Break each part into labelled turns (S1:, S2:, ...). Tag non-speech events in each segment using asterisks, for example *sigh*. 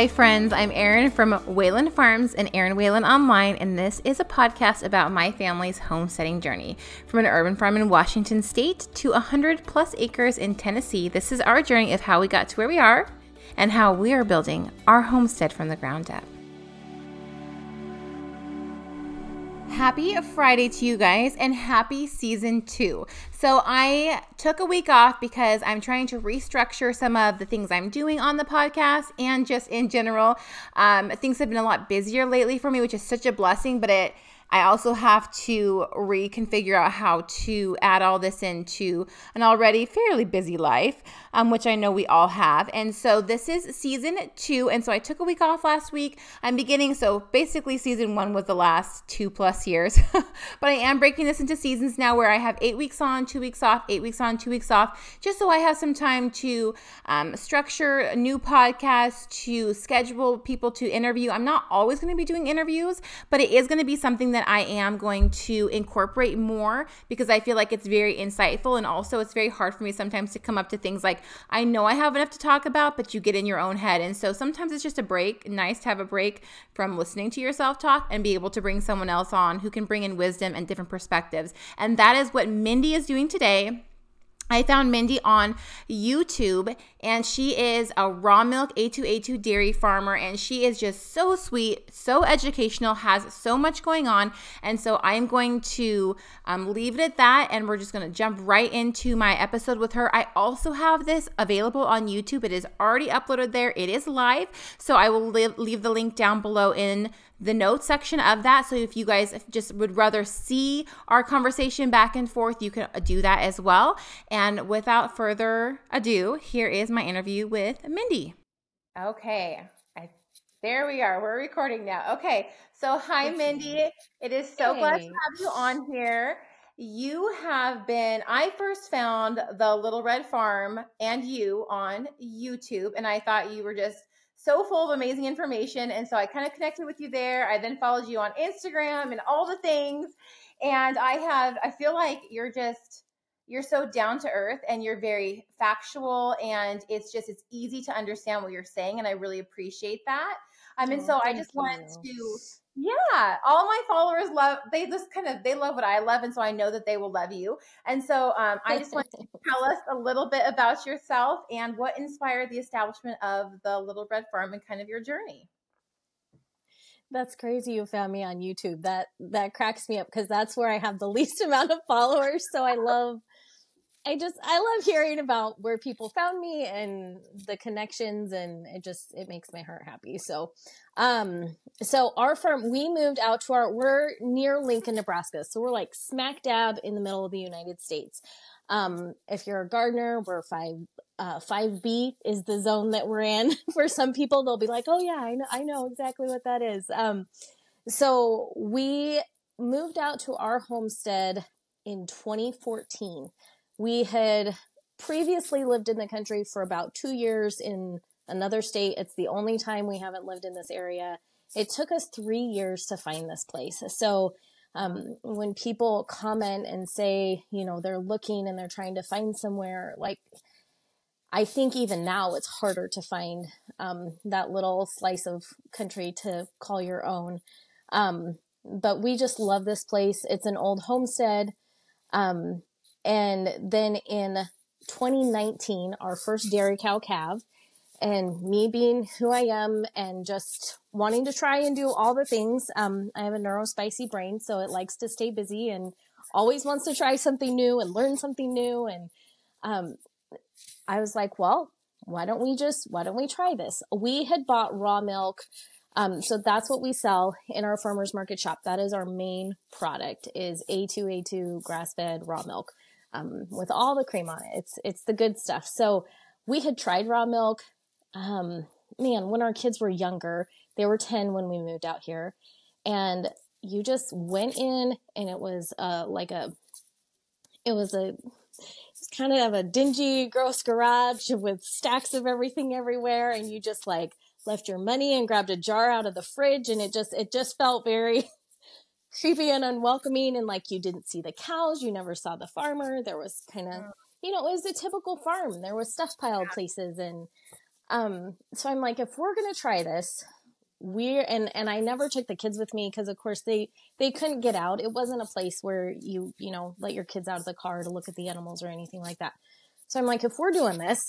S1: Hi, friends. I'm Erin from Whalen Farms and Erin Whalen Online, and this is a podcast about my family's homesteading journey. From an urban farm in Washington State to 100 plus acres in Tennessee, this is our journey of how we got to where we are and how we are building our homestead from the ground up. Happy Friday to you guys and happy season two. So, I took a week off because I'm trying to restructure some of the things I'm doing on the podcast and just in general. Um, things have been a lot busier lately for me, which is such a blessing, but it I also have to reconfigure out how to add all this into an already fairly busy life, um, which I know we all have. And so this is season two. And so I took a week off last week. I'm beginning, so basically, season one was the last two plus years. *laughs* but I am breaking this into seasons now where I have eight weeks on, two weeks off, eight weeks on, two weeks off, just so I have some time to um, structure a new podcast, to schedule people to interview. I'm not always going to be doing interviews, but it is going to be something that that I am going to incorporate more because I feel like it's very insightful. And also, it's very hard for me sometimes to come up to things like, I know I have enough to talk about, but you get in your own head. And so sometimes it's just a break, nice to have a break from listening to yourself talk and be able to bring someone else on who can bring in wisdom and different perspectives. And that is what Mindy is doing today. I found Mindy on YouTube and she is a raw milk A2A2 dairy farmer and she is just so sweet, so educational, has so much going on. And so I'm going to um, leave it at that and we're just going to jump right into my episode with her. I also have this available on YouTube. It is already uploaded there, it is live. So I will leave, leave the link down below in the notes section of that. So if you guys just would rather see our conversation back and forth, you can do that as well. And without further ado, here is my interview with Mindy. Okay. I, there we are. We're recording now. Okay. So, hi, Mindy. It is so hey. glad to have you on here. You have been, I first found the Little Red Farm and you on YouTube, and I thought you were just so full of amazing information. And so I kind of connected with you there. I then followed you on Instagram and all the things. And I have, I feel like you're just, you're so down to earth and you're very factual and it's just it's easy to understand what you're saying and i really appreciate that. Um and oh, so i just you. want to yeah all my followers love they just kind of they love what i love and so i know that they will love you. And so um, i just want to *laughs* tell us a little bit about yourself and what inspired the establishment of the little red farm and kind of your journey.
S2: That's crazy you found me on youtube. That that cracks me up because that's where i have the *laughs* least amount of followers so i love I just I love hearing about where people found me and the connections and it just it makes my heart happy. So um so our farm we moved out to our we're near Lincoln, Nebraska. So we're like smack dab in the middle of the United States. Um if you're a gardener, we're 5 uh 5B is the zone that we're in. *laughs* For some people they'll be like, "Oh yeah, I know I know exactly what that is." Um so we moved out to our homestead in 2014 we had previously lived in the country for about two years in another state. It's the only time we haven't lived in this area. It took us three years to find this place. So, um, when people comment and say, you know, they're looking and they're trying to find somewhere, like, I think even now it's harder to find um, that little slice of country to call your own. Um, but we just love this place. It's an old homestead. Um, and then in 2019, our first dairy cow calf, and me being who I am and just wanting to try and do all the things. Um, I have a neurospicy brain, so it likes to stay busy and always wants to try something new and learn something new. And um, I was like, well, why don't we just why don't we try this? We had bought raw milk. Um, so that's what we sell in our farmers market shop. That is our main product is A2A2 grass fed raw milk um, with all the cream on it. It's it's the good stuff. So we had tried raw milk. Um, man, when our kids were younger, they were ten when we moved out here, and you just went in, and it was uh, like a, it was a kind of a dingy, gross garage with stacks of everything everywhere, and you just like left your money and grabbed a jar out of the fridge, and it just it just felt very creepy and unwelcoming and like you didn't see the cows you never saw the farmer there was kind of mm. you know it was a typical farm there was stuff piled places and Um, so I'm like, if we're going to try this, we're, and, and I never took the kids with me because of course they, they couldn't get out. It wasn't a place where you, you know, let your kids out of the car to look at the animals or anything like that. So I'm like, if we're doing this,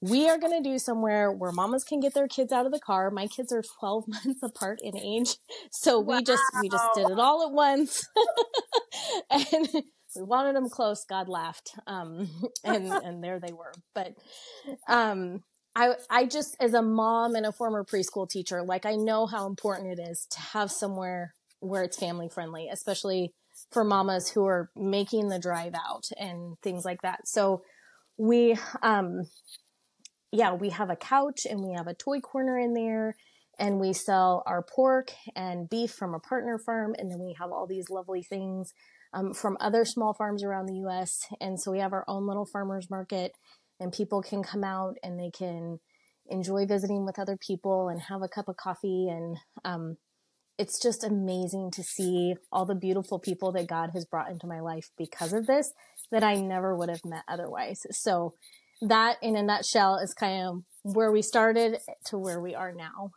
S2: we are going to do somewhere where mamas can get their kids out of the car. My kids are 12 *laughs* months apart in age. So we wow. just, we just did it all at once. *laughs* and we wanted them close. God laughed. Um, *laughs* and, and there they were. But, um, I, I just, as a mom and a former preschool teacher, like I know how important it is to have somewhere where it's family friendly, especially for mamas who are making the drive out and things like that. So we, um, yeah, we have a couch and we have a toy corner in there and we sell our pork and beef from a partner farm. And then we have all these lovely things um, from other small farms around the US. And so we have our own little farmers market and people can come out and they can enjoy visiting with other people and have a cup of coffee. And um, it's just amazing to see all the beautiful people that God has brought into my life because of this that I never would have met otherwise. So that in a nutshell is kind of where we started to where we are now.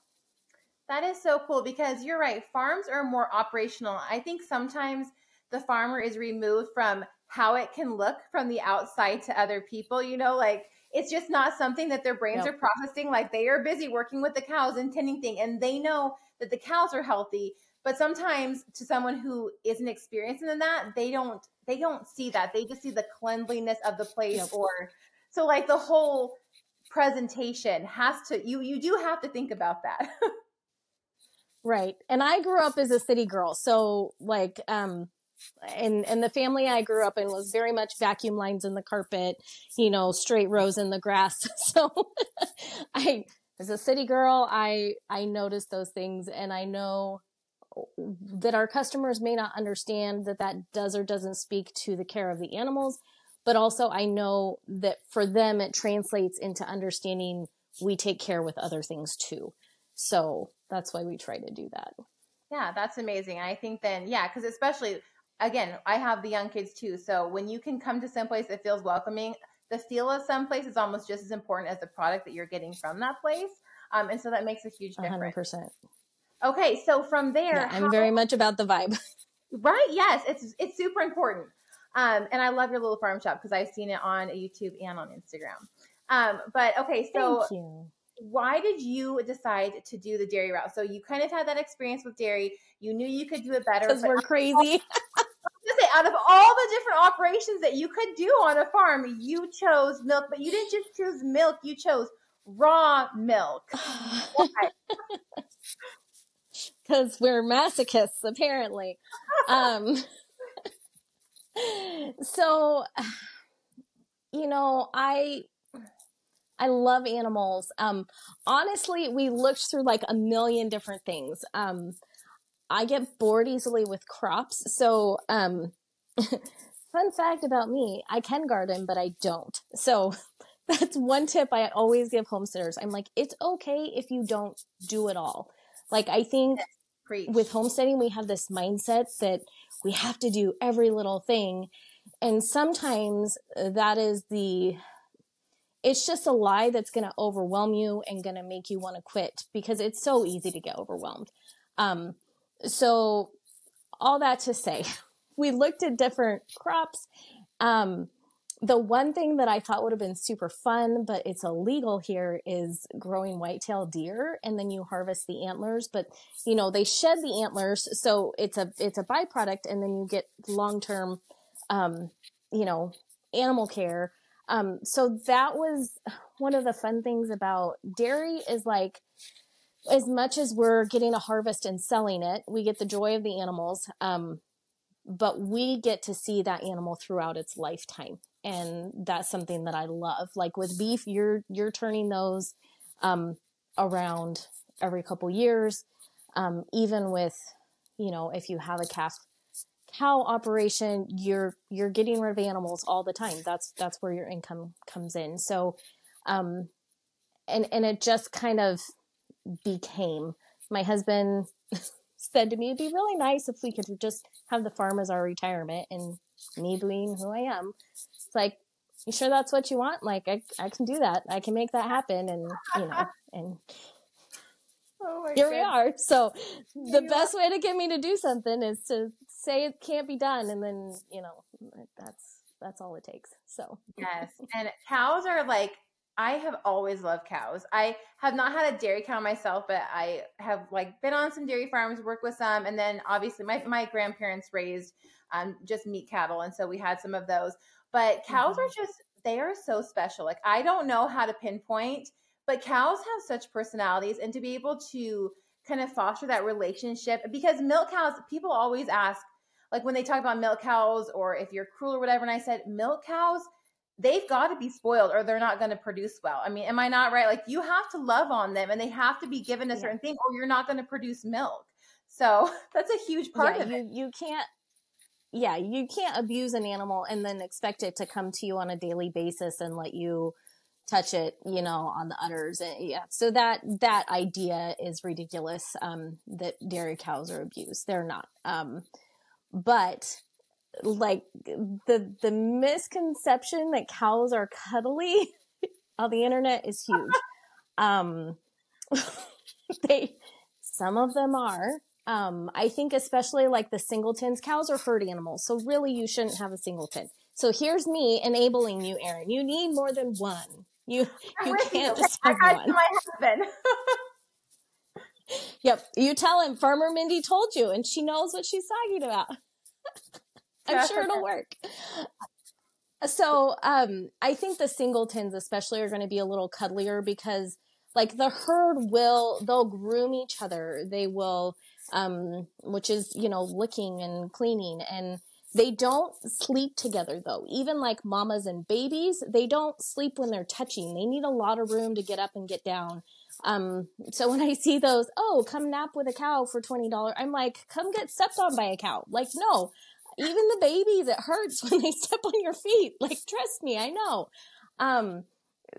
S1: That is so cool because you're right. Farms are more operational. I think sometimes the farmer is removed from how it can look from the outside to other people. You know, like it's just not something that their brains are processing. Like they are busy working with the cows and tending thing, and they know that the cows are healthy. But sometimes to someone who isn't experienced in that, they don't they don't see that. They just see the cleanliness of the place yep. or so like the whole presentation has to you you do have to think about that. *laughs*
S2: right. And I grew up as a city girl. So like um and and the family I grew up in was very much vacuum lines in the carpet, you know, straight rows in the grass. *laughs* So *laughs* I as a city girl, I I noticed those things and I know that our customers may not understand that that does or doesn't speak to the care of the animals but also I know that for them it translates into understanding we take care with other things too. So that's why we try to do that.
S1: Yeah, that's amazing. I think then, yeah, because especially again, I have the young kids too. So when you can come to some place that feels welcoming, the feel of some place is almost just as important as the product that you're getting from that place. Um, and so that makes a huge difference. 100%. Okay, so from there,
S2: yeah, I'm how, very much about the vibe. *laughs*
S1: Right? Yes, it's it's super important. Um, and I love your little farm shop because I've seen it on YouTube and on Instagram. Um, but okay, so why did you decide to do the dairy route? So you kind of had that experience with dairy. You knew you could do it better.
S2: Because we're crazy.
S1: say, *laughs* out of all the different operations that you could do on a farm, you chose milk, but you didn't just choose milk, you chose raw milk. *sighs*
S2: Because *laughs* we're masochists, apparently. *laughs* Um, so, you know, I I love animals. Um, honestly, we looked through like a million different things. Um, I get bored easily with crops. So, um, *laughs* fun fact about me, I can garden, but I don't. So *laughs* that's one tip I always give homesteaders. I'm like, it's okay if you don't do it all. Like, I think Preach. with homesteading, we have this mindset that we have to do every little thing. And sometimes that is the, it's just a lie that's going to overwhelm you and going to make you want to quit because it's so easy to get overwhelmed. Um, so all that to say, *laughs* we looked at different crops. Um, the one thing that I thought would have been super fun, but it's illegal here is growing whitetail deer and then you harvest the antlers, but you know, they shed the antlers. So it's a, it's a byproduct and then you get long-term, um, you know, animal care. Um, so that was one of the fun things about dairy is like, as much as we're getting a harvest and selling it, we get the joy of the animals. Um, but we get to see that animal throughout its lifetime and that's something that I love. Like with beef, you're you're turning those um, around every couple years. Um, even with, you know, if you have a calf cow operation, you're you're getting rid of animals all the time. That's that's where your income comes in. So, um, and and it just kind of became. My husband *laughs* said to me, "It'd be really nice if we could just have the farm as our retirement." And me being who I am, like, you sure that's what you want? Like, I, I can do that. I can make that happen. And, you know, *laughs* and oh here we are. So the best way to get me to do something is to say it can't be done. And then, you know, that's, that's all it takes. So,
S1: yes. And cows are like, I have always loved cows. I have not had a dairy cow myself, but I have like been on some dairy farms, worked with some, and then obviously my, my grandparents raised um, just meat cattle, and so we had some of those. But cows mm-hmm. are just they are so special. Like I don't know how to pinpoint, but cows have such personalities, and to be able to kind of foster that relationship because milk cows, people always ask, like when they talk about milk cows or if you're cruel or whatever, and I said milk cows they've got to be spoiled or they're not going to produce well. I mean, am I not right? Like you have to love on them and they have to be given a certain yeah. thing or you're not going to produce milk. So *laughs* that's a huge part
S2: yeah,
S1: of
S2: you,
S1: it.
S2: You can't yeah, you can't abuse an animal and then expect it to come to you on a daily basis and let you touch it, you know, on the udders. And yeah, so that that idea is ridiculous. Um, that dairy cows are abused. They're not. Um, but like the the misconception that cows are cuddly *laughs* on the internet is huge. Um, *laughs* they some of them are. Um, I think especially like the singletons, cows are herd animals, so really you shouldn't have a singleton. So here's me enabling you, Erin. You need more than one. You you can't just have one. My husband. *laughs* yep, you tell him. Farmer Mindy told you, and she knows what she's talking about. *laughs* I'm sure it'll work. So, um, I think the singletons especially are going to be a little cuddlier because like the herd will, they'll groom each other. They will, um, which is, you know, licking and cleaning and they don't sleep together though. Even like mamas and babies, they don't sleep when they're touching. They need a lot of room to get up and get down. Um, so when I see those, oh, come nap with a cow for $20, I'm like, come get stepped on by a cow. Like, no, even the babies, it hurts *laughs* when they step on your feet. Like, trust me, I know. Um,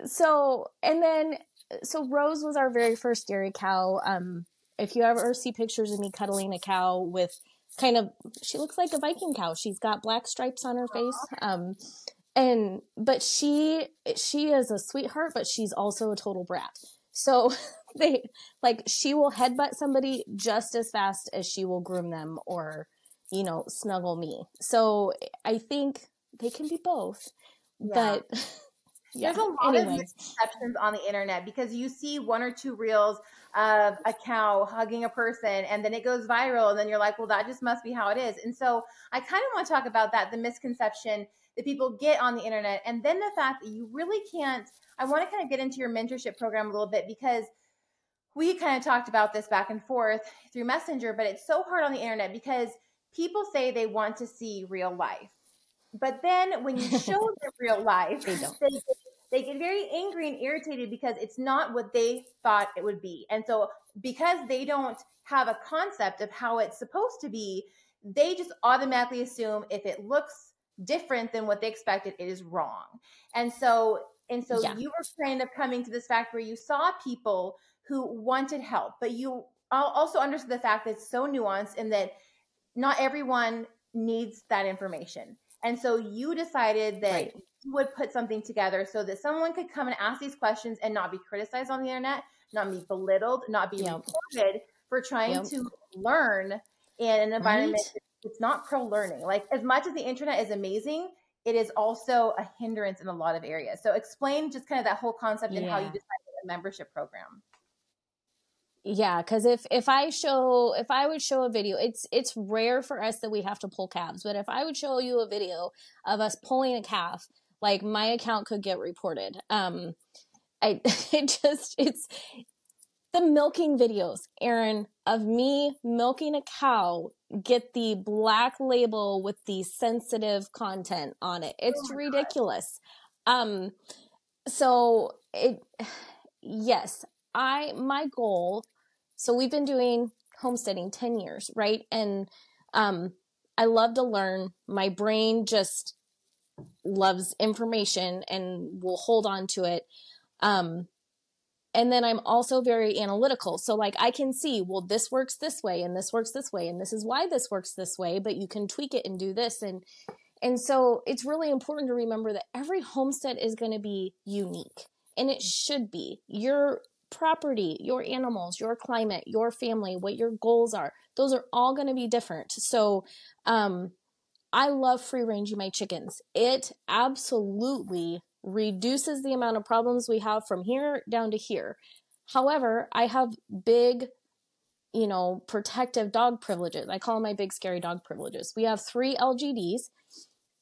S2: so, and then, so Rose was our very first dairy cow. Um, if you ever see pictures of me cuddling a cow with kind of, she looks like a Viking cow. She's got black stripes on her face. Um, and, but she, she is a sweetheart, but she's also a total brat. So *laughs* they, like, she will headbutt somebody just as fast as she will groom them or, you know, snuggle me. So I think they can be both. Yeah. But *laughs*
S1: yeah. there's a lot of misconceptions on the internet because you see one or two reels of a cow hugging a person and then it goes viral and then you're like, well, that just must be how it is. And so I kind of want to talk about that, the misconception that people get on the internet. And then the fact that you really can't, I want to kind of get into your mentorship program a little bit because we kind of talked about this back and forth through Messenger, but it's so hard on the internet because people say they want to see real life. But then when you *laughs* show them real life, they, don't. They, they get very angry and irritated because it's not what they thought it would be. And so because they don't have a concept of how it's supposed to be, they just automatically assume if it looks different than what they expected, it is wrong. And so and so yeah. you were kind of coming to this fact where you saw people who wanted help, but you also understood the fact that it's so nuanced and that not everyone needs that information. And so you decided that right. Would put something together so that someone could come and ask these questions and not be criticized on the internet, not be belittled, not be yep. reported for trying yep. to learn in an environment right. it's not pro learning. Like as much as the internet is amazing, it is also a hindrance in a lot of areas. So explain just kind of that whole concept yeah. and how you decided a membership program
S2: yeah because if if i show if i would show a video it's it's rare for us that we have to pull calves but if i would show you a video of us pulling a calf like my account could get reported um i *laughs* it just it's the milking videos erin of me milking a cow get the black label with the sensitive content on it it's oh ridiculous God. um so it *sighs* yes I my goal so we've been doing homesteading 10 years, right? And um, I love to learn. My brain just loves information and will hold on to it. Um, and then I'm also very analytical. So like I can see, well, this works this way and this works this way and this is why this works this way, but you can tweak it and do this. And, And so it's really important to remember that every homestead is going to be unique and it should be. Your property, your animals, your climate, your family, what your goals are, those are all going to be different. So, um, I love free ranging my chickens. It absolutely reduces the amount of problems we have from here down to here. However, I have big, you know, protective dog privileges. I call them my big scary dog privileges. We have three LGDs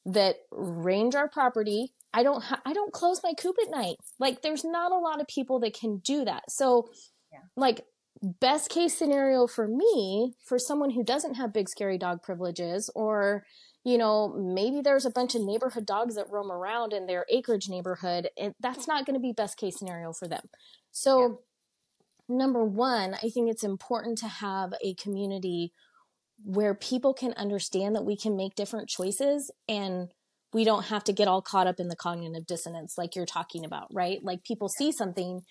S2: that range our property. I don't ha- I don't close my coop at night. Like there's not a lot of people that can do that. So yeah. like best case scenario for me, for someone who doesn't have big scary dog privileges or you know, maybe there's a bunch of neighborhood dogs that roam around in their acreage neighborhood, and that's not going to be best case scenario for them. So, yeah. number one, I think it's important to have a community where people can understand that we can make different choices and we don't have to get all caught up in the cognitive dissonance like you're talking about, right? Like people see something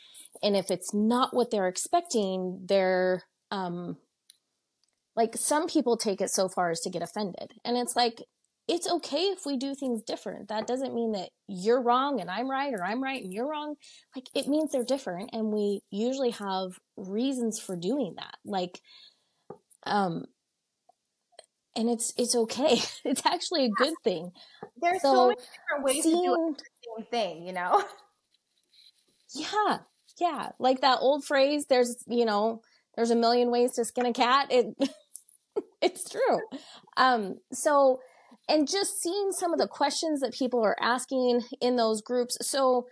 S2: and if it's not what they're expecting, they're um like some people take it so far as to get offended. And it's like it's okay if we do things different. That doesn't mean that you're wrong and I'm right or I'm right and you're wrong. Like it means they're different and we usually have reasons for doing that. Like um and it's it's okay. *laughs* It's actually a good thing.
S1: There's so, so many different ways seeing, to do the same thing, you know. *laughs*
S2: Yeah, yeah. Like that old phrase. There's you know there's a million ways to skin a cat. It it's true. Um. So and just seeing some of the questions that people are asking in those groups. So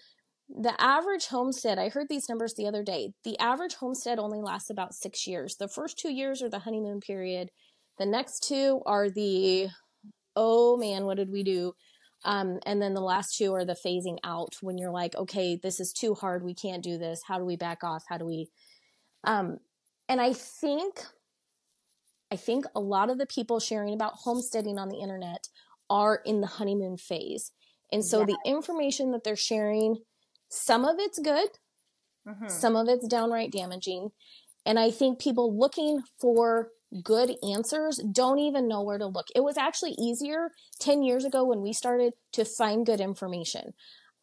S2: the average homestead, I heard these numbers the other day. The average homestead only lasts about six years. The first two years are the honeymoon period the next two are the, oh man, what did we do? Um, and then the last two are the phasing out when you're like, okay, this is too hard. We can't do this. How do we back off? How do we? Um, and I think, I think a lot of the people sharing about homesteading on the internet are in the honeymoon phase. And so the information that they're sharing, some of it's good, mm-hmm. some of it's downright damaging. And I think people looking for good answers don't even know where to look. It was actually easier 10 years ago when we started to find good information.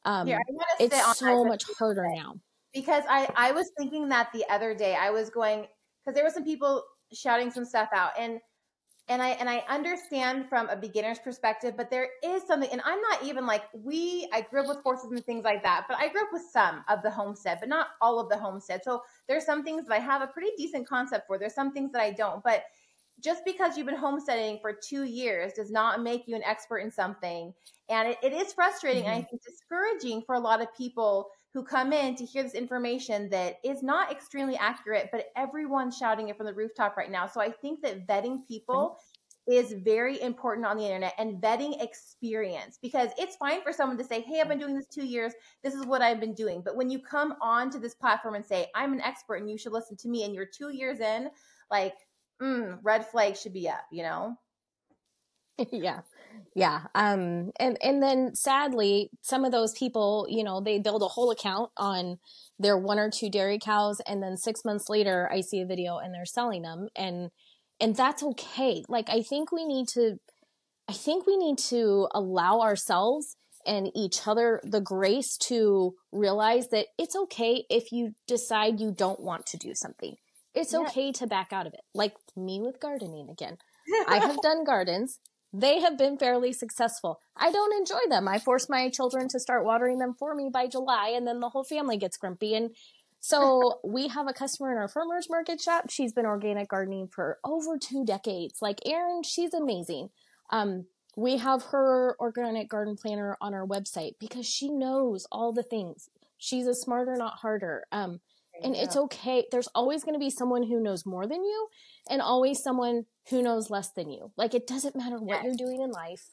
S2: Um, Here, it's so much harder now.
S1: Because I, I was thinking that the other day, I was going, because there were some people shouting some stuff out. And and I and I understand from a beginner's perspective, but there is something, and I'm not even like we. I grew up with horses and things like that, but I grew up with some of the homestead, but not all of the homestead. So there's some things that I have a pretty decent concept for. There's some things that I don't, but just because you've been homesteading for two years does not make you an expert in something. And it, it is frustrating mm-hmm. and I think discouraging for a lot of people who come in to hear this information that is not extremely accurate, but everyone's shouting it from the rooftop right now. So I think that vetting people is very important on the internet and vetting experience because it's fine for someone to say, Hey, I've been doing this two years. This is what I've been doing. But when you come on to this platform and say, I'm an expert and you should listen to me, and you're two years in, like, mm, red flag should be up, you know? *laughs*
S2: yeah yeah um and and then sadly some of those people you know they build a whole account on their one or two dairy cows and then 6 months later i see a video and they're selling them and and that's okay. Like i think we need to i think we need to allow ourselves and each other the grace to realize that it's okay if you decide you don't want to do something. It's yeah. okay to back out of it. Like me with gardening again. *laughs* I have done gardens they have been fairly successful. I don't enjoy them. I force my children to start watering them for me by July, and then the whole family gets grumpy. And so *laughs* we have a customer in our farmers market shop. She's been organic gardening for over two decades. Like Erin, she's amazing. Um, we have her organic garden planner on our website because she knows all the things. She's a smarter, not harder. Um, and it's okay. There's always going to be someone who knows more than you and always someone who knows less than you. Like it doesn't matter what yes. you're doing in life.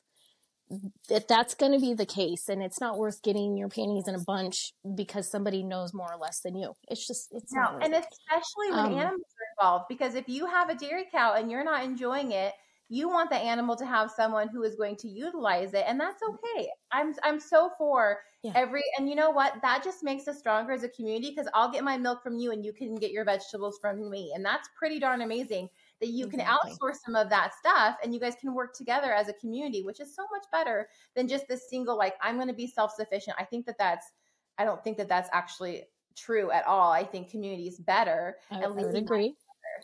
S2: That that's going to be the case and it's not worth getting your panties in a bunch because somebody knows more or less than you. It's just it's
S1: no, and especially when um, animals are involved because if you have a dairy cow and you're not enjoying it, you want the animal to have someone who is going to utilize it and that's okay i'm i'm so for yeah. every and you know what that just makes us stronger as a community because i'll get my milk from you and you can get your vegetables from me and that's pretty darn amazing that you can outsource some of that stuff and you guys can work together as a community, which is so much better than just this single, like, I'm going to be self sufficient. I think that that's, I don't think that that's actually true at all. I think community is better.
S2: I, I would agree.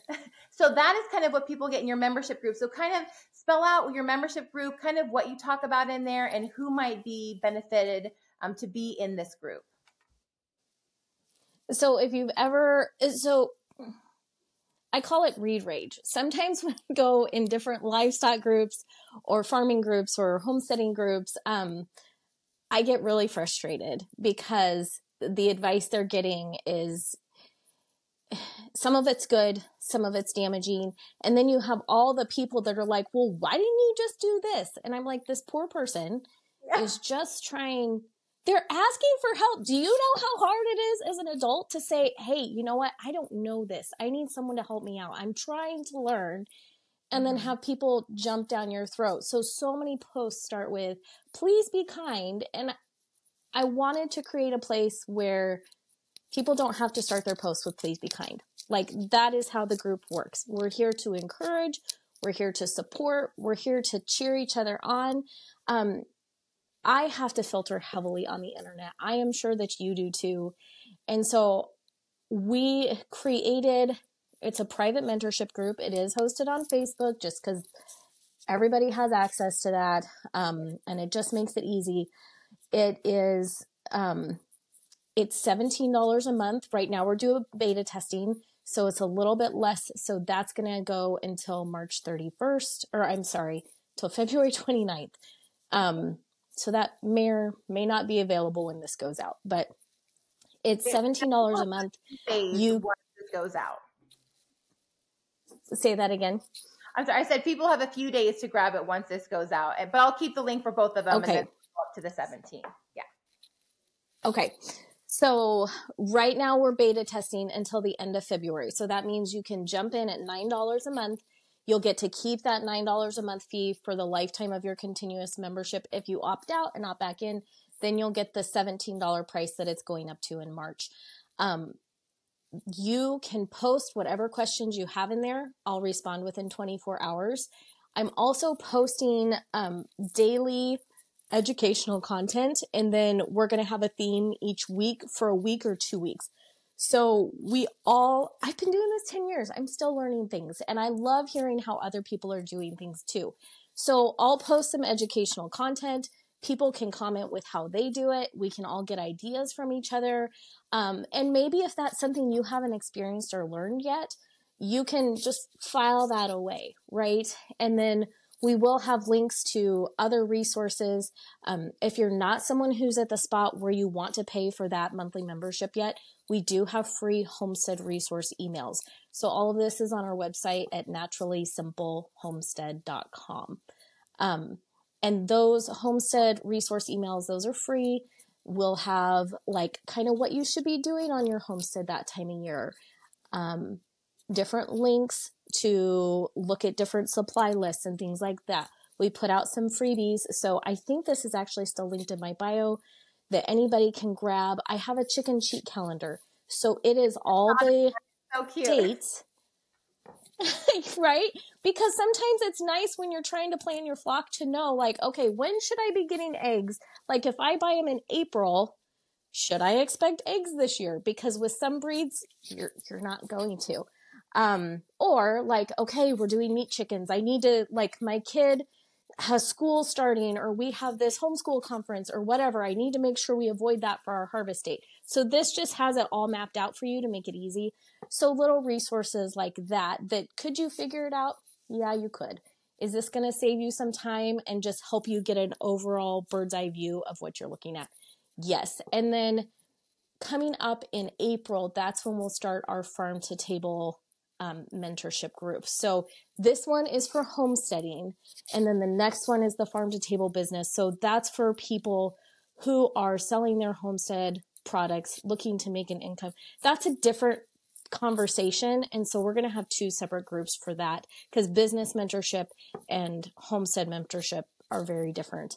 S2: *laughs*
S1: so that is kind of what people get in your membership group. So kind of spell out your membership group, kind of what you talk about in there and who might be benefited um, to be in this group.
S2: So if you've ever, so I call it read rage. Sometimes *laughs* when I go in different livestock groups or farming groups or homesteading groups, um, I get really frustrated because the advice they're getting is *sighs* some of it's good, some of it's damaging. And then you have all the people that are like, well, why didn't you just do this? And I'm like, this poor person yeah. is just trying they're asking for help. Do you know how hard it is as an adult to say, Hey, you know what? I don't know this. I need someone to help me out. I'm trying to learn. And then mm-hmm. have people jump down your throat. So, so many posts start with, please be kind. And I wanted to create a place where people don't have to start their posts with please be kind. Like that is how the group works. We're here to encourage. We're here to support. We're here to cheer each other on. Um, I have to filter heavily on the internet. I am sure that you do too. And so we created it's a private mentorship group. It is hosted on Facebook just because everybody has access to that. Um, and it just makes it easy. It is um, it's $17 a month. Right now we're doing beta testing. So it's a little bit less. So that's going to go until March 31st, or I'm sorry, till *laughs* February 29th. Um, so that may or may not be available when this goes out, but it's seventeen dollars a *laughs* month.
S1: You this goes out.
S2: Say that again.
S1: I'm sorry. I said people have a few days to grab it once this goes out, but I'll keep the link for both of them okay. and then up to the 17. Yeah.
S2: Okay. So right now we're beta testing until the end of February. So that means you can jump in at $9 a month You'll get to keep that $9 a month fee for the lifetime of your continuous membership. If you opt out and opt back in, then you'll get the $17 price that it's going up to in March. Um, you can post whatever questions you have in there. I'll respond within 24 hours. I'm also posting um, daily educational content, and then we're going to have a theme each week for a week or two weeks. So we all, I've been doing this 10 years. I'm still learning things and I love hearing how other people are doing things too. So I'll post some educational content. People can comment with how they do it. We can all get ideas from each other. Um, and maybe if that's something you haven't experienced or learned yet, you can just file that away, right? And then we will have links to other resources. Um, if you're not someone who's at the spot where you want to pay for that monthly membership yet, we do have free homestead resource emails. So all of this is on our website at naturallysimplehomestead.com. Um, and those homestead resource emails, those are free. We'll have like kind of what you should be doing on your homestead that time of year. Um, different links to look at different supply lists and things like that. We put out some freebies. So I think this is actually still linked in my bio that anybody can grab. I have a chicken cheat calendar. So it is all the so dates. *laughs* right? Because sometimes it's nice when you're trying to plan your flock to know, like, okay, when should I be getting eggs? Like, if I buy them in April, should I expect eggs this year? Because with some breeds, you're you're not going to. Um, or like, okay, we're doing meat chickens. I need to, like, my kid has school starting or we have this homeschool conference or whatever. I need to make sure we avoid that for our harvest date. So this just has it all mapped out for you to make it easy. So little resources like that, that could you figure it out? Yeah, you could. Is this going to save you some time and just help you get an overall bird's eye view of what you're looking at? Yes. And then coming up in April, that's when we'll start our farm to table um, mentorship group. So this one is for homesteading, and then the next one is the farm to table business. So that's for people who are selling their homestead products, looking to make an income. That's a different conversation. And so we're going to have two separate groups for that because business mentorship and homestead mentorship are very different.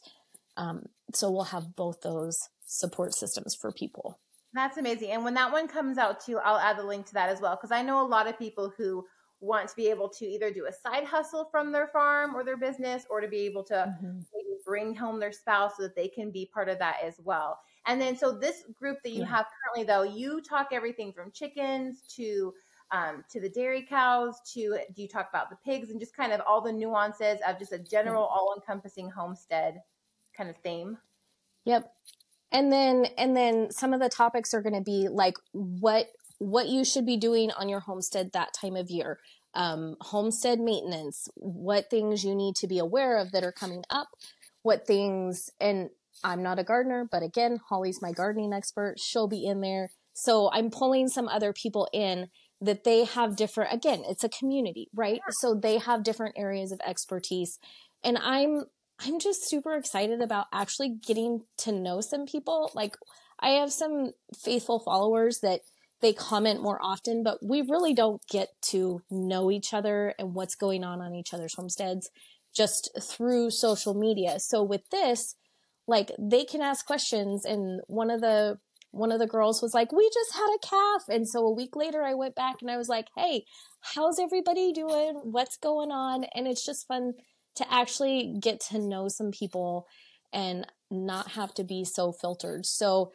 S2: Um, so we'll have both those support systems for people.
S1: That's amazing. And when that one comes out too, I'll add the link to that as well. Because I know a lot of people who want to be able to either do a side hustle from their farm or their business or to be able to mm-hmm. bring home their spouse so that they can be part of that as well. And then, so this group that you yeah. have currently, though, you talk everything from chickens to um, to the dairy cows to do you talk about the pigs and just kind of all the nuances of just a general all encompassing homestead kind of theme
S2: yep and then and then some of the topics are going to be like what what you should be doing on your homestead that time of year. Um, homestead maintenance what things you need to be aware of that are coming up what things and i'm not a gardener but again holly's my gardening expert. She'll be in there. So i'm pulling some other people in that they have different again it's a community right? So they have different areas of expertise. And i'm i'm just super excited about actually getting to know some people like i have some faithful followers that they comment more often but we really don't get to know each other and what's going on on each other's homesteads just through social media so with this like they can ask questions and one of the one of the girls was like, We just had a calf. And so a week later, I went back and I was like, Hey, how's everybody doing? What's going on? And it's just fun to actually get to know some people and not have to be so filtered. So,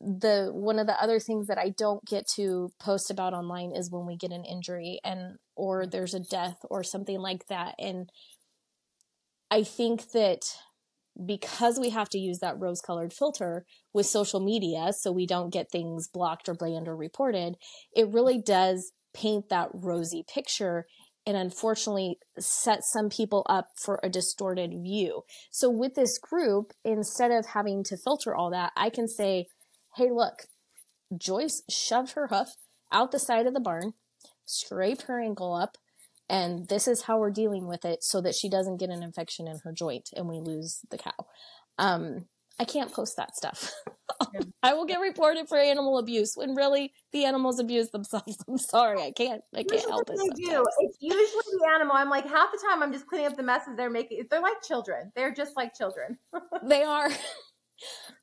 S2: the one of the other things that I don't get to post about online is when we get an injury and or mm. there's a death or something like that and I think that because we have to use that rose colored filter with social media so we don't get things blocked or banned or reported, it really does paint that rosy picture and unfortunately set some people up for a distorted view. So with this group, instead of having to filter all that, I can say, hey, look, Joyce shoved her hoof out the side of the barn, scraped her ankle up, and this is how we're dealing with it so that she doesn't get an infection in her joint and we lose the cow. Um, I can't post that stuff. *laughs* I will get reported for animal abuse when really the animals abuse themselves. I'm sorry, I can't. I can't usually help it. Do.
S1: It's usually the animal. I'm like half the time I'm just cleaning up the messes they're making. They're like children. They're just like children. *laughs*
S2: they are.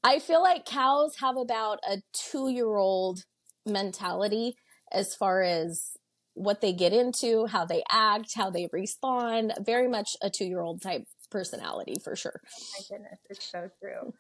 S2: I feel like cows have about a two year old mentality as far as what they get into, how they act, how they respond. Very much a two year old type personality for sure.
S1: Oh my goodness, it's so true.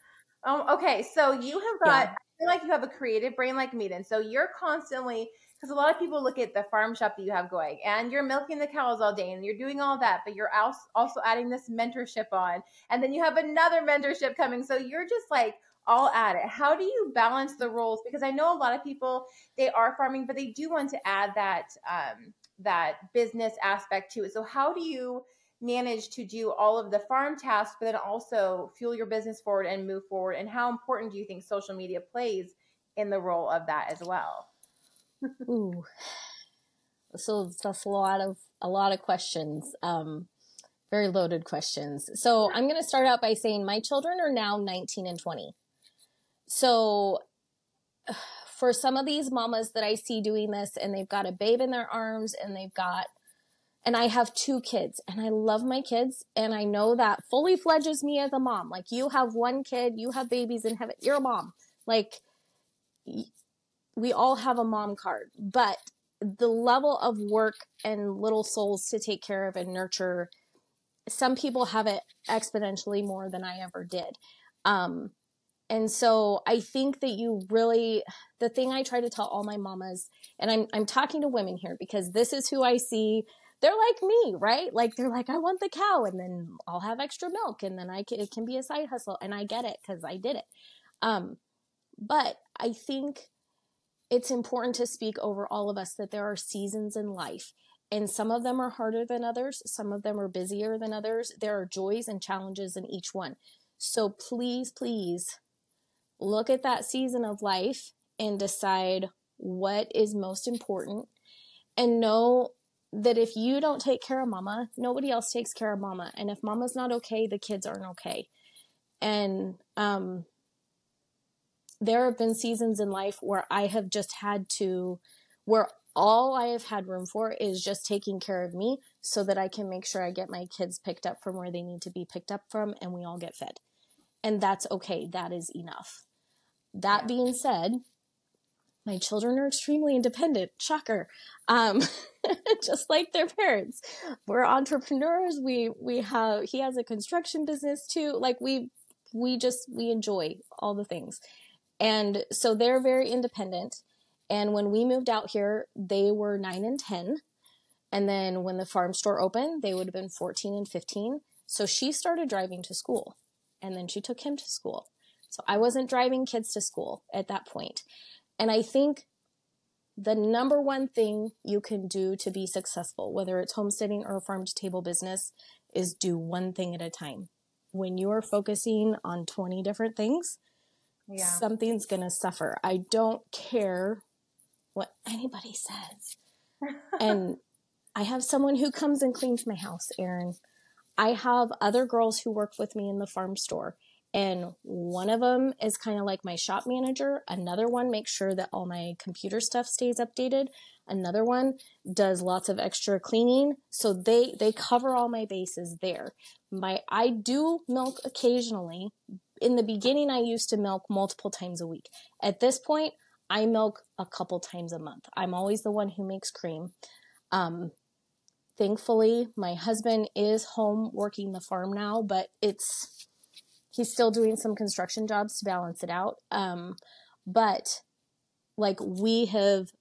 S1: Um, okay, so you have got, yeah. I feel like you have a creative brain like me, and so you're constantly, because a lot of people look at the farm shop that you have going, and you're milking the cows all day, and you're doing all that, but you're also adding this mentorship on, and then you have another mentorship coming. So you're just like all at it. How do you balance the roles? Because I know a lot of people they are farming, but they do want to add that um, that business aspect to it. So how do you manage to do all of the farm tasks, but then also fuel your business forward and move forward? And how important do you think social media plays in the role of that as well?
S2: Ooh, so that's a lot of a lot of questions. Um, very loaded questions. So I'm going to start out by saying my children are now 19 and 20. So *sighs* for some of these mamas that I see doing this and they've got a babe in their arms and they've got and I have two kids and I love my kids and I know that fully fledges me as a mom. Like you have one kid, you have babies in heaven, you're a mom. Like we all have a mom card, but the level of work and little souls to take care of and nurture, some people have it exponentially more than I ever did. Um, and so I think that you really, the thing I try to tell all my mamas, and I'm, I'm talking to women here because this is who I see. They're like me, right? Like they're like, I want the cow and then I'll have extra milk and then I can, it can be a side hustle. And I get it because I did it. Um, but I think it's important to speak over all of us that there are seasons in life and some of them are harder than others. Some of them are busier than others. There are joys and challenges in each one. So please, please look at that season of life and decide what is most important and know that if you don't take care of mama, nobody else takes care of mama. And if mama's not okay, the kids aren't okay. And um, there have been seasons in life where I have just had to, where all I have had room for is just taking care of me so that I can make sure I get my kids picked up from where they need to be picked up from and we all get fed. And that's okay. That is enough. That being said, my children are extremely independent. Shocker. Um, *laughs* just like their parents. We're entrepreneurs. We, we have, he has a construction business too. Like we, we just, we enjoy all the things. And so they're very independent. And when we moved out here, they were nine and 10. And then when the farm store opened, they would have been 14 and 15. So she started driving to school and then she took him to school. So I wasn't driving kids to school at that point. And I think the number one thing you can do to be successful, whether it's homesteading or a farm to table business, is do one thing at a time. When you are focusing on 20 different things, yeah. something's going to suffer. I don't care what anybody says. and *laughs* I have someone who comes and cleans my house, Erin. I have other girls who work with me in the farm store. And one of them is kind of like my shop manager. Another one makes sure that all my computer stuff stays updated. Another one does lots of extra cleaning. So they, they cover all my bases there. My, I do milk occasionally. In the beginning, I used to milk multiple times a week. At this point, I milk a couple times a month. I'm always the one who makes cream. Um, thankfully, my husband is home working the farm now, but it's he's still doing some construction jobs to balance it out. Um, but like we have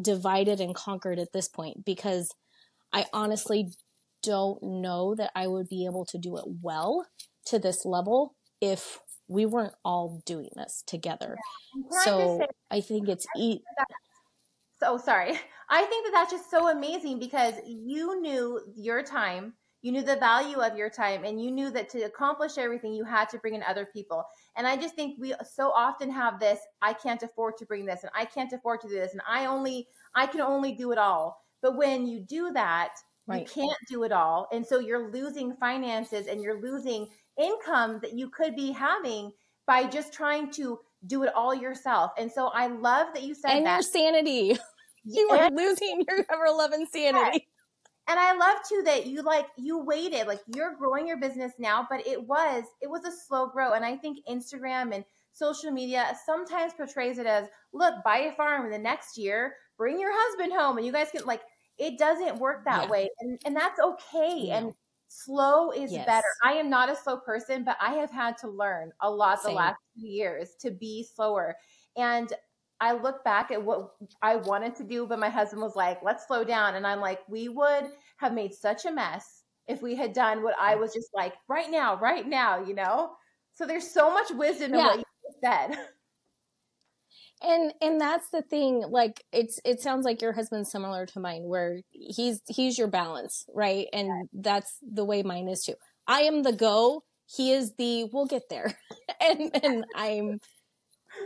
S2: divided and conquered at this point because I honestly don't know that I would be able to do it well to this level if we weren't all doing this together. Yeah. So I, I think it's e-
S1: so sorry. *laughs* I think that that's just so amazing because you knew your time you knew the value of your time and you knew that to accomplish everything you had to bring in other people. And i just think we so often have this i can't afford to bring this and i can't afford to do this and i only i can only do it all. But when you do that right. you can't do it all and so you're losing finances and you're losing income that you could be having by just trying to do it all yourself. And so i love that you said
S2: and
S1: that.
S2: your sanity. *laughs* You are losing your ever loving sanity
S1: and i love too that you like you waited like you're growing your business now but it was it was a slow grow and i think instagram and social media sometimes portrays it as look buy a farm and the next year bring your husband home and you guys can like it doesn't work that yeah. way and, and that's okay yeah. and slow is yes. better i am not a slow person but i have had to learn a lot Same. the last few years to be slower and I look back at what I wanted to do, but my husband was like, let's slow down. And I'm like, we would have made such a mess if we had done what I was just like, right now, right now, you know? So there's so much wisdom in what you said. *laughs*
S2: And and that's the thing, like it's it sounds like your husband's similar to mine, where he's he's your balance, right? And that's the way mine is too. I am the go, he is the we'll get there. *laughs* and and I'm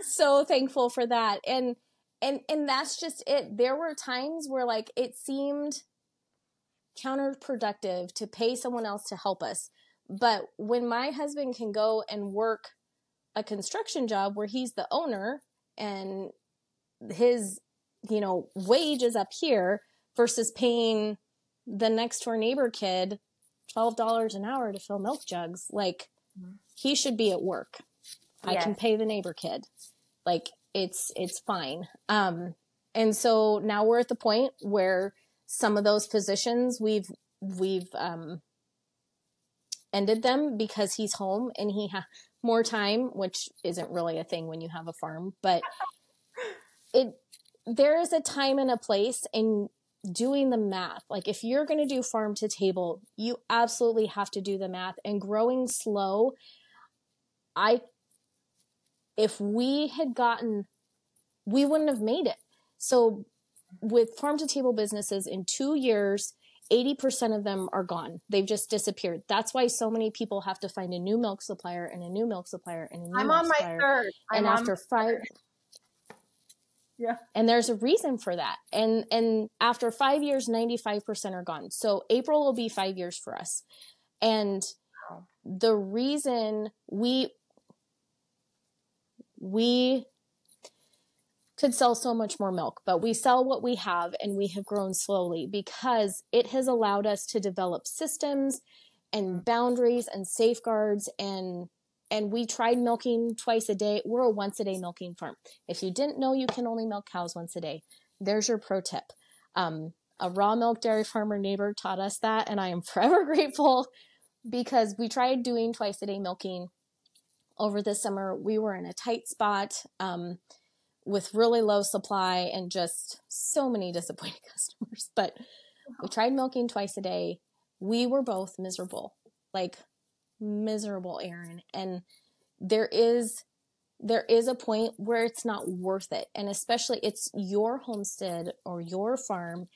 S2: so thankful for that. And and and that's just it. There were times where like it seemed counterproductive to pay someone else to help us. But when my husband can go and work a construction job where he's the owner and his, you know, wage is up here versus paying the next door neighbor kid $12 an hour to fill milk jugs, like mm-hmm. he should be at work. I can pay the neighbor kid. Like it's it's fine. Um and so now we're at the point where some of those positions we've we've um ended them because he's home and he has more time, which isn't really a thing when you have a farm, but it there is a time and a place in doing the math. Like if you're going to do farm to table, you absolutely have to do the math and growing slow. I if we had gotten, we wouldn't have made it. So with farm to table businesses in two years, 80% of them are gone. They've just disappeared. That's why so many people have to find a new milk supplier and a new milk supplier and a new
S1: I'm
S2: milk
S1: on supplier. my third. I'm
S2: and after five
S1: Yeah.
S2: And there's a reason for that. And and after 5 years 95% are gone. So April will be 5 years for us. And the reason we we could sell so much more milk, but we sell what we have and we have grown slowly because it has allowed us to develop systems and boundaries and safeguards and and we tried milking twice a day. We're a once a day milking farm. If you didn't know you can only milk cows once a day, there's your pro tip. Um, a raw milk dairy farmer neighbor taught us that, and I am *laughs* forever grateful because we tried doing twice a day milking over the summer. We were in a tight spot um, with really low supply and just so many *laughs* disappointed customers. But we tried milking twice a day. We were both miserable, like miserable, Erin. And there is there is a point where it's not worth it. And especially it's your homestead or your farm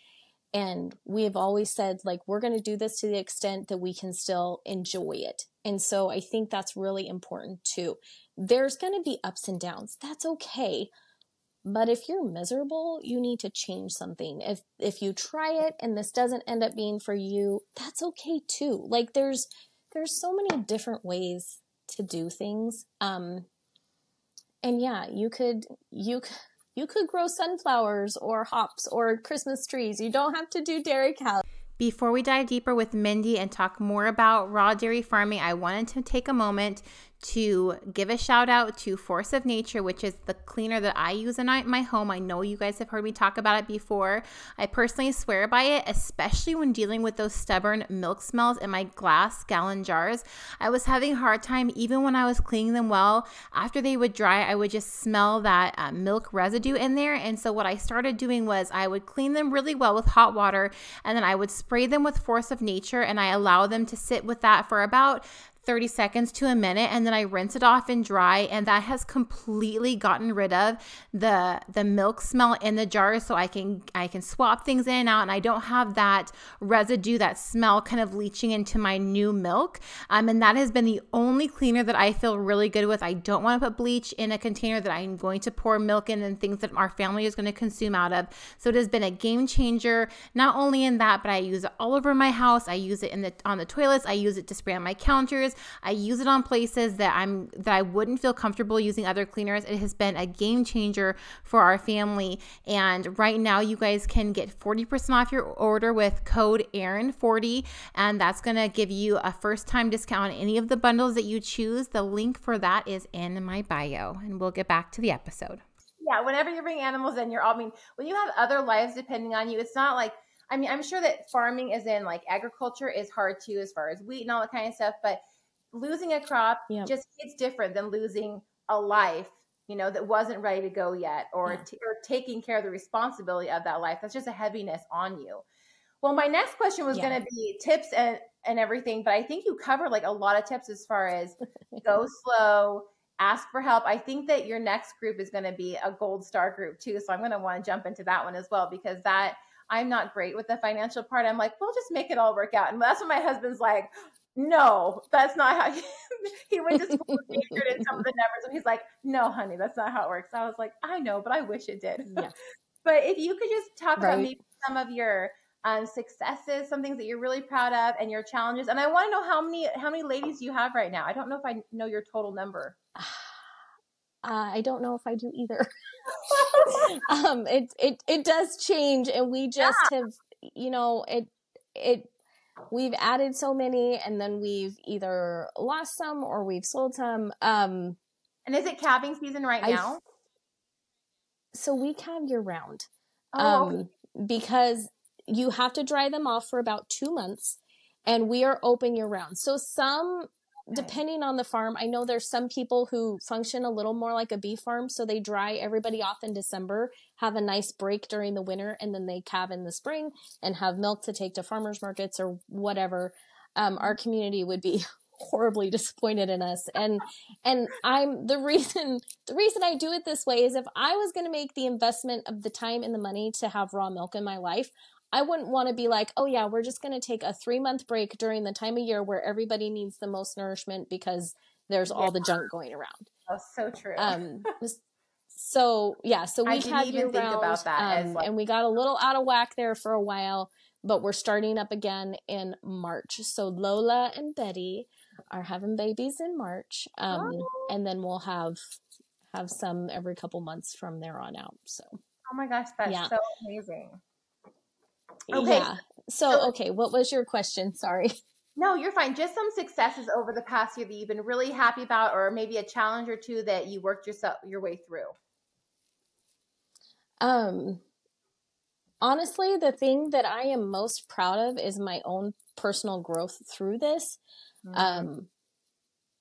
S2: and we have always said, like, we're going to do this to the extent that we can still enjoy it. And so I think that's really important too. There's going to be ups and downs. That's okay. But if you're miserable, you need to change something. If if you try it and this doesn't end up being for you, that's okay too. Like there's there's so many different ways to do things. Um and yeah, you could you you could grow sunflowers or hops or Christmas trees. You don't have to do dairy cows.
S1: Before we dive deeper with Mindy and talk more about raw dairy farming, I wanted to take a moment to give a shout out to Force of Nature, which is the cleaner that I use in my home. I know you guys have heard me talk about it before. I personally swear by it, especially when dealing with those stubborn milk smells in my glass gallon jars. I was having a hard time even when I was cleaning them well. After they would dry, I would just smell that uh, milk residue in there. And so what I started doing was I would clean them really well with hot water and then I would spray them with Force of Nature and I allow them to sit with that for about 30 seconds to a minute and then I rinse it off and dry and that has completely gotten rid of the the milk smell in the jar so I can I can swap things in and out and I don't have that residue that smell kind of leaching into my new milk. Um, and that has been the only cleaner that I feel really good with. I don't want to put bleach in a container that I'm going to pour milk in and things that our family is going to consume out of. So it has been a game changer not only in that but I use it all over my house. I use it in the on the toilets. I use it to spray on my counters I use it on places that I'm that I wouldn't feel comfortable using other cleaners. It has been a game changer for our family. And right now you guys can get 40% off your order with code Erin40. and that's to give you a first time discount on any of the bundles that you choose. The link for that is in my bio and we'll get back to the episode. Yeah, whenever you bring animals in, you're all I mean, when you have other lives depending on you, it's not like I mean, I'm sure that farming is in like agriculture is hard too as far as wheat and all that kind of stuff, but losing a crop yep. just it's different than losing a life you know that wasn't ready to go yet or, yeah. t- or taking care of the responsibility of that life that's just a heaviness on you well my next question was yeah. going to be tips and and everything but i think you covered like a lot of tips as far as *laughs* go slow ask for help i think that your next group is going to be a gold star group too so i'm going to want to jump into that one as well because that i'm not great with the financial part i'm like we'll just make it all work out and that's what my husband's like no, that's not how *laughs* he, he went to school in some of the numbers. And he's like, no, honey, that's not how it works. I was like, I know, but I wish it did. Yeah. *laughs* but if you could just talk right. about maybe some of your um, successes, some things that you're really proud of, and your challenges. And I want to know how many how many ladies you have right now. I don't know if I know your total number. *sighs*
S2: Uh, I don't know if I do either. *laughs* um, it it it does change, and we just yeah. have, you know, it it we've added so many and then we've either lost some or we've sold some. Um,
S1: and is it calving season right now?
S2: so we calve year round. Oh, um, because you have to dry them off for about two months and we are open year round. So some depending on the farm, I know there's some people who function a little more like a beef farm. So they dry everybody off in December, have a nice break during the winter, and then they calve in the spring and have milk to take to farmers markets or whatever. Um, our community would be *laughs* horribly disappointed in us and and i'm the reason the reason i do it this way is if i was going to make the investment of the time and the money to have raw milk in my life I wouldn't want to be like, oh yeah, we're just going to take a three month break during the time of year where everybody needs the most nourishment because there's yeah. all the junk going around.
S1: Oh, so true.
S2: Um, so yeah, so we had year round, about that, um, like- and we got a little out of whack there for a while, but we're starting up again in March. So Lola and Betty are having babies in March, um, oh. and then we'll have have some every couple months from there on out. So.
S1: Oh my gosh, that's yeah. so amazing.
S2: Okay. Yeah. So, okay, what was your question? Sorry. *laughs*
S1: No, you're fine. Just some successes over the past year that you've been really happy about, or maybe a challenge or two that you worked yourself your way through.
S2: Um, honestly, the thing that I am most proud of is my own personal growth through this. Mm-hmm. Um,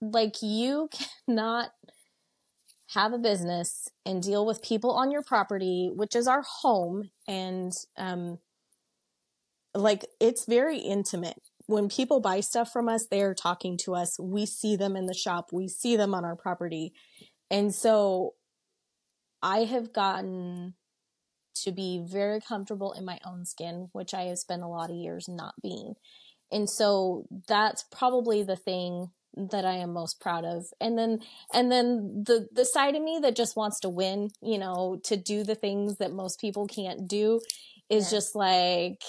S2: like you *laughs* cannot have a business and deal with people on your property, which is our home, and um, like it's very intimate. When people buy stuff from us, they are talking to us. We see them in the shop. We see them on our property. And so I have gotten to be very comfortable in my own skin, which I have spent a lot of years not being. And so that's probably the thing that I am most proud of. And then and then the the side of me that just wants to win, you know, to do the things that most people can't do is yeah. just like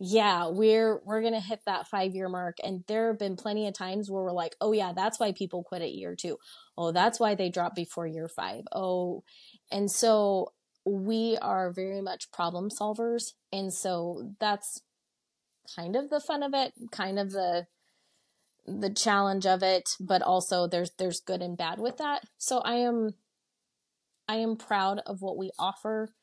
S2: yeah, we're we're to hit that 5 year mark and there have been plenty of times where we're like, "Oh yeah, that's why people quit at year 2. Oh, that's why they drop before year 5." Oh, and so we are very much problem solvers and so that's kind of the fun of it, kind of the the challenge of it, but also there's there's good and bad with that. So I am I am proud of what we offer.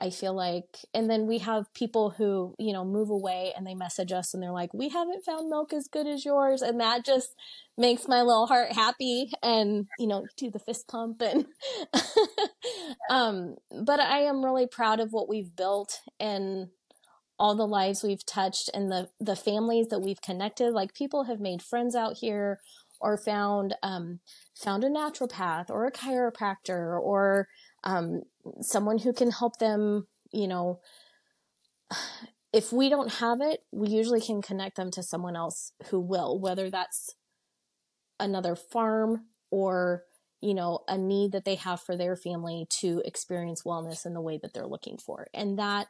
S2: I feel like and then we have people who, you know, move away and they message us and they're like, "We haven't found milk as good as yours." And that just makes my little heart happy and, you know, do the fist pump and *laughs* um but I am really proud of what we've built and all the lives we've touched and the the families that we've connected. Like people have made friends out here or found um, found a naturopath or a chiropractor or um, someone who can help them. You know, *sighs* if we don't have it, we usually can connect them to someone else who will, whether that's another farm or you know a need that they have for their family to experience wellness in the way that they're looking for and that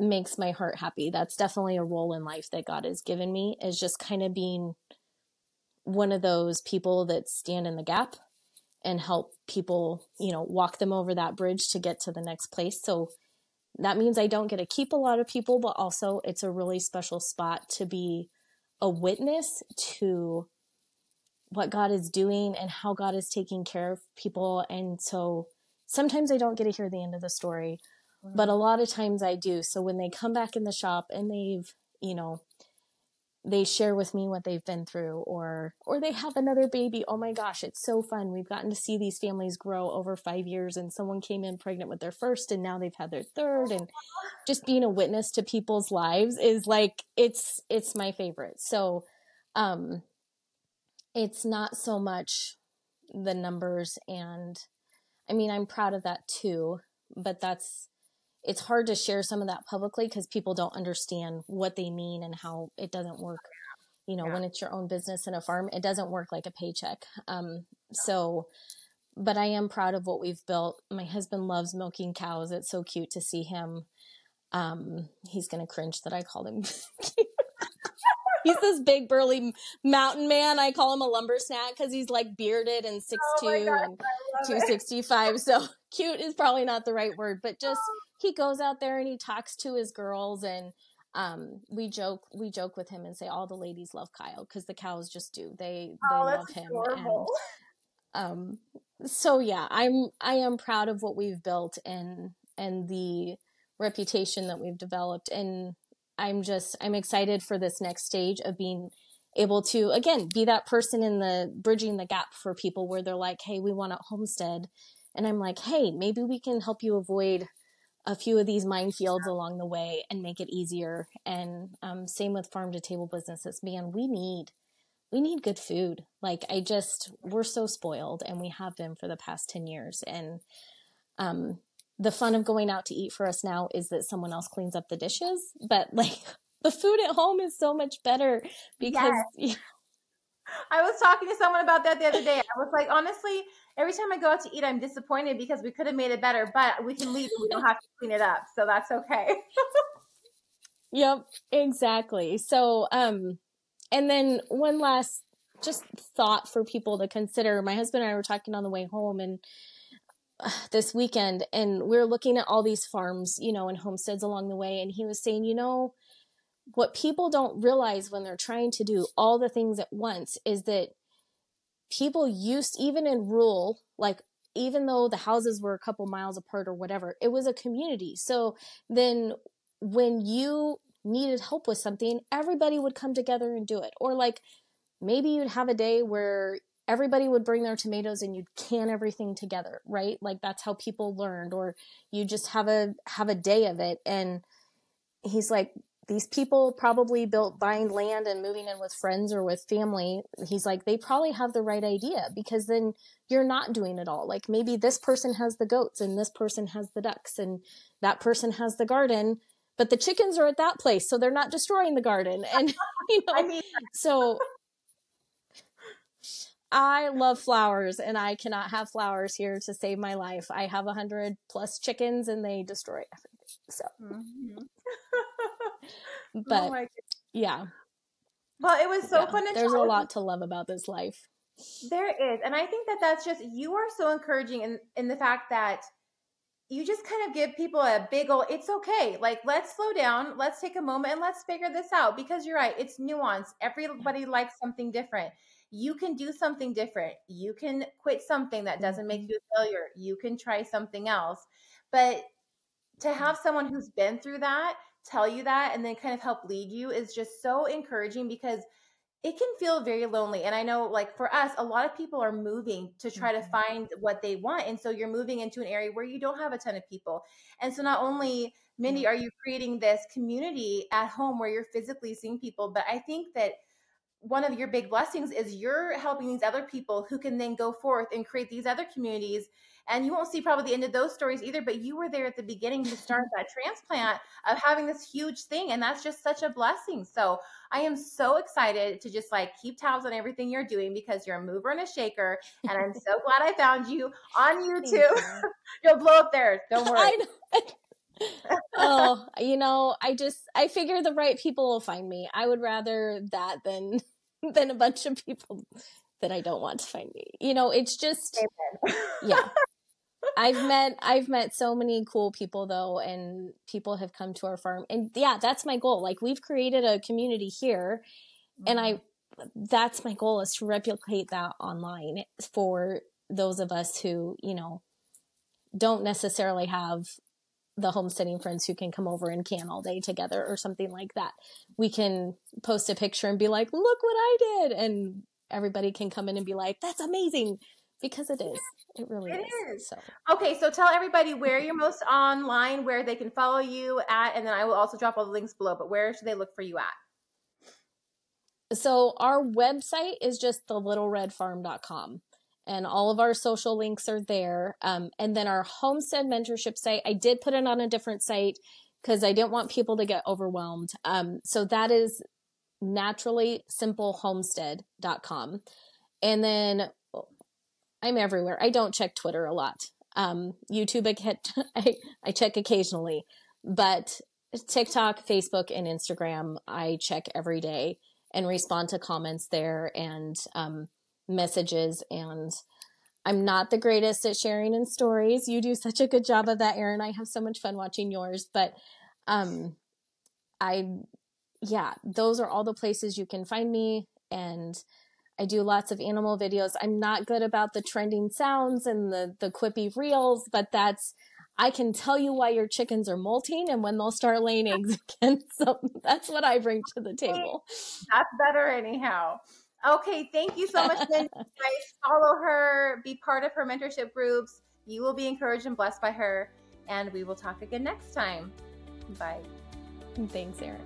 S2: makes my heart happy. That's definitely a role in life that God has given me is just kind of being one of those people that stand in the gap and help people, you know, walk them over that bridge to get to the next place. So that means I don't get to keep a lot of people, but also it's a really special spot to be a witness to what God is doing and how God is taking care of people. And so sometimes I don't get to hear the end of the story, but a lot of times I do. So when they come back in the shop and they've, you know, they share with me what they've been through or or they have another baby. Oh my gosh, it's so fun. We've gotten to see these families grow over 5 years and someone came in pregnant with their first and now they've had their third and just being a witness to people's lives is like it's it's my favorite. So um it's not so much the numbers and I mean, I'm proud of that too, but that's it's hard to share some of that publicly because people don't understand what they mean and how it doesn't work. You know, yeah. when it's your own business and a farm, it doesn't work like a paycheck. Um, so, but I am proud of what we've built. My husband loves milking cows. It's so cute to see him. Um, he's going to cringe that I called him *laughs* he's this big burly mountain man. I call him a lumber snack because he's like bearded and six oh two and two sixty five. So cute is probably not the right word, but just he goes out there and he talks to his girls and um, we joke we joke with him and say all the ladies love Kyle because the cows just do. They they oh, love him and um so yeah I'm I am proud of what we've built and and the reputation that we've developed. And I'm just I'm excited for this next stage of being able to again be that person in the bridging the gap for people where they're like, "Hey, we want a homestead." And I'm like, "Hey, maybe we can help you avoid a few of these minefields along the way and make it easier." And um, same with farm to table businesses. Man, we need we need good food. Like I just we're so spoiled and we have been for the past 10 years and um the fun of going out to eat for us now is that someone else cleans up the dishes, but like *laughs* the food at home is so much better because yes. *laughs*
S1: I was talking to someone about that the other day. I was like, honestly, every time I go out to eat, I'm disappointed because we could have made it better, but we can leave and we don't have to clean it up. So that's okay. *laughs*
S2: yep, exactly. So, um, and then one last just thought for people to consider. My husband and I were talking on the way home and this weekend and we are looking at all these farms, you know, and homesteads along the way. And he was saying, you know, what people don't realize when they're trying to do all the things at once is that people used even in rural like even though the houses were a couple miles apart or whatever it was a community. So then when you needed help with something everybody would come together and do it. Or like maybe you'd have a day where everybody would bring their tomatoes and you'd can everything together right? Like that's how people learned. Or you just have a have a day of it. And he's like these people probably built buying land and moving in with friends or with family. He's like, they probably have the right idea because then you're not doing it all. Like maybe this person has the goats and this person has the ducks and that person has the garden, but the chickens are at that place. So they're not destroying the garden. And, *laughs* you know, I mean, so I love flowers and I cannot have flowers here to save my life. I have a hundred plus chickens and they destroy everything. So. Mm-hmm. *laughs* *laughs* But oh yeah.
S1: Well, it was so yeah, fun to
S2: There's a lot to love about this life.
S1: There is. And I think that that's just, you are so encouraging in, in the fact that you just kind of give people a big old, it's okay. Like, let's slow down. Let's take a moment and let's figure this out because you're right. It's nuance. Everybody likes something different. You can do something different. You can quit something that doesn't make mm-hmm. you a failure. You can try something else. But to have someone who's been through that tell you that and then kind of help lead you is just so encouraging because it can feel very lonely. And I know, like, for us, a lot of people are moving to try to mm-hmm. find what they want. And so you're moving into an area where you don't have a ton of people. And so not only, Mindy, are you creating this community at home where you're physically seeing people, but I think that one of your big blessings is you're helping these other people who can then go forth and create these other communities and you won't see probably the end of those stories either but you were there at the beginning to start that *laughs* transplant of having this huge thing and that's just such a blessing. So i am so excited to just like keep tabs on everything you're doing because you're a mover and a shaker and i'm so *laughs* glad i found you on youtube. you. *laughs* you'll blow up there. Don't worry.
S2: oh you know i just i figure the right people will find me. I would rather that than than a bunch of people that I don't want to find me. You know, it's just *laughs* yeah. I've met I've met so many cool people though and people have come to our farm and yeah that's my goal like we've created a community here and I mm-hmm. that's my goal is to replicate that online for those of us who you know don't necessarily have the homesteading friends who can come over and can all day together or something like that we can post a picture and be like look what I did and everybody can come in and be like that's amazing because it is. It really it is. is. So.
S1: Okay, so tell everybody where you're most online, where they can follow you at, and then I will also drop all the links below. But where should they look for you at?
S2: So our website is just thelittleredfarm.com and all of our social links are there. Um, and then our homestead mentorship site, I did put it on a different site because I didn't want people to get overwhelmed. Um, so that is naturally Simple homestead.com. And then I'm everywhere. I don't check Twitter a lot. Um, YouTube, I, get, *laughs* I, I check occasionally, but TikTok, Facebook, and Instagram, I check every day and respond to comments there and um, messages. And I'm not the greatest at sharing in stories. You do such a good job of that, Erin. I have so much fun watching yours, but um, I, yeah, those are all the places you can find me. And I do lots of animal videos. I'm not good about the trending sounds and the, the quippy reels, but that's, I can tell you why your chickens are molting and when they'll start laying *laughs* eggs again. So that's what I bring to the table.
S1: That's better anyhow. Okay, thank you so much, Guys, *laughs* follow her, be part of her mentorship groups. You will be encouraged and blessed by her. And we will talk again next time. Bye.
S2: Thanks, Erin.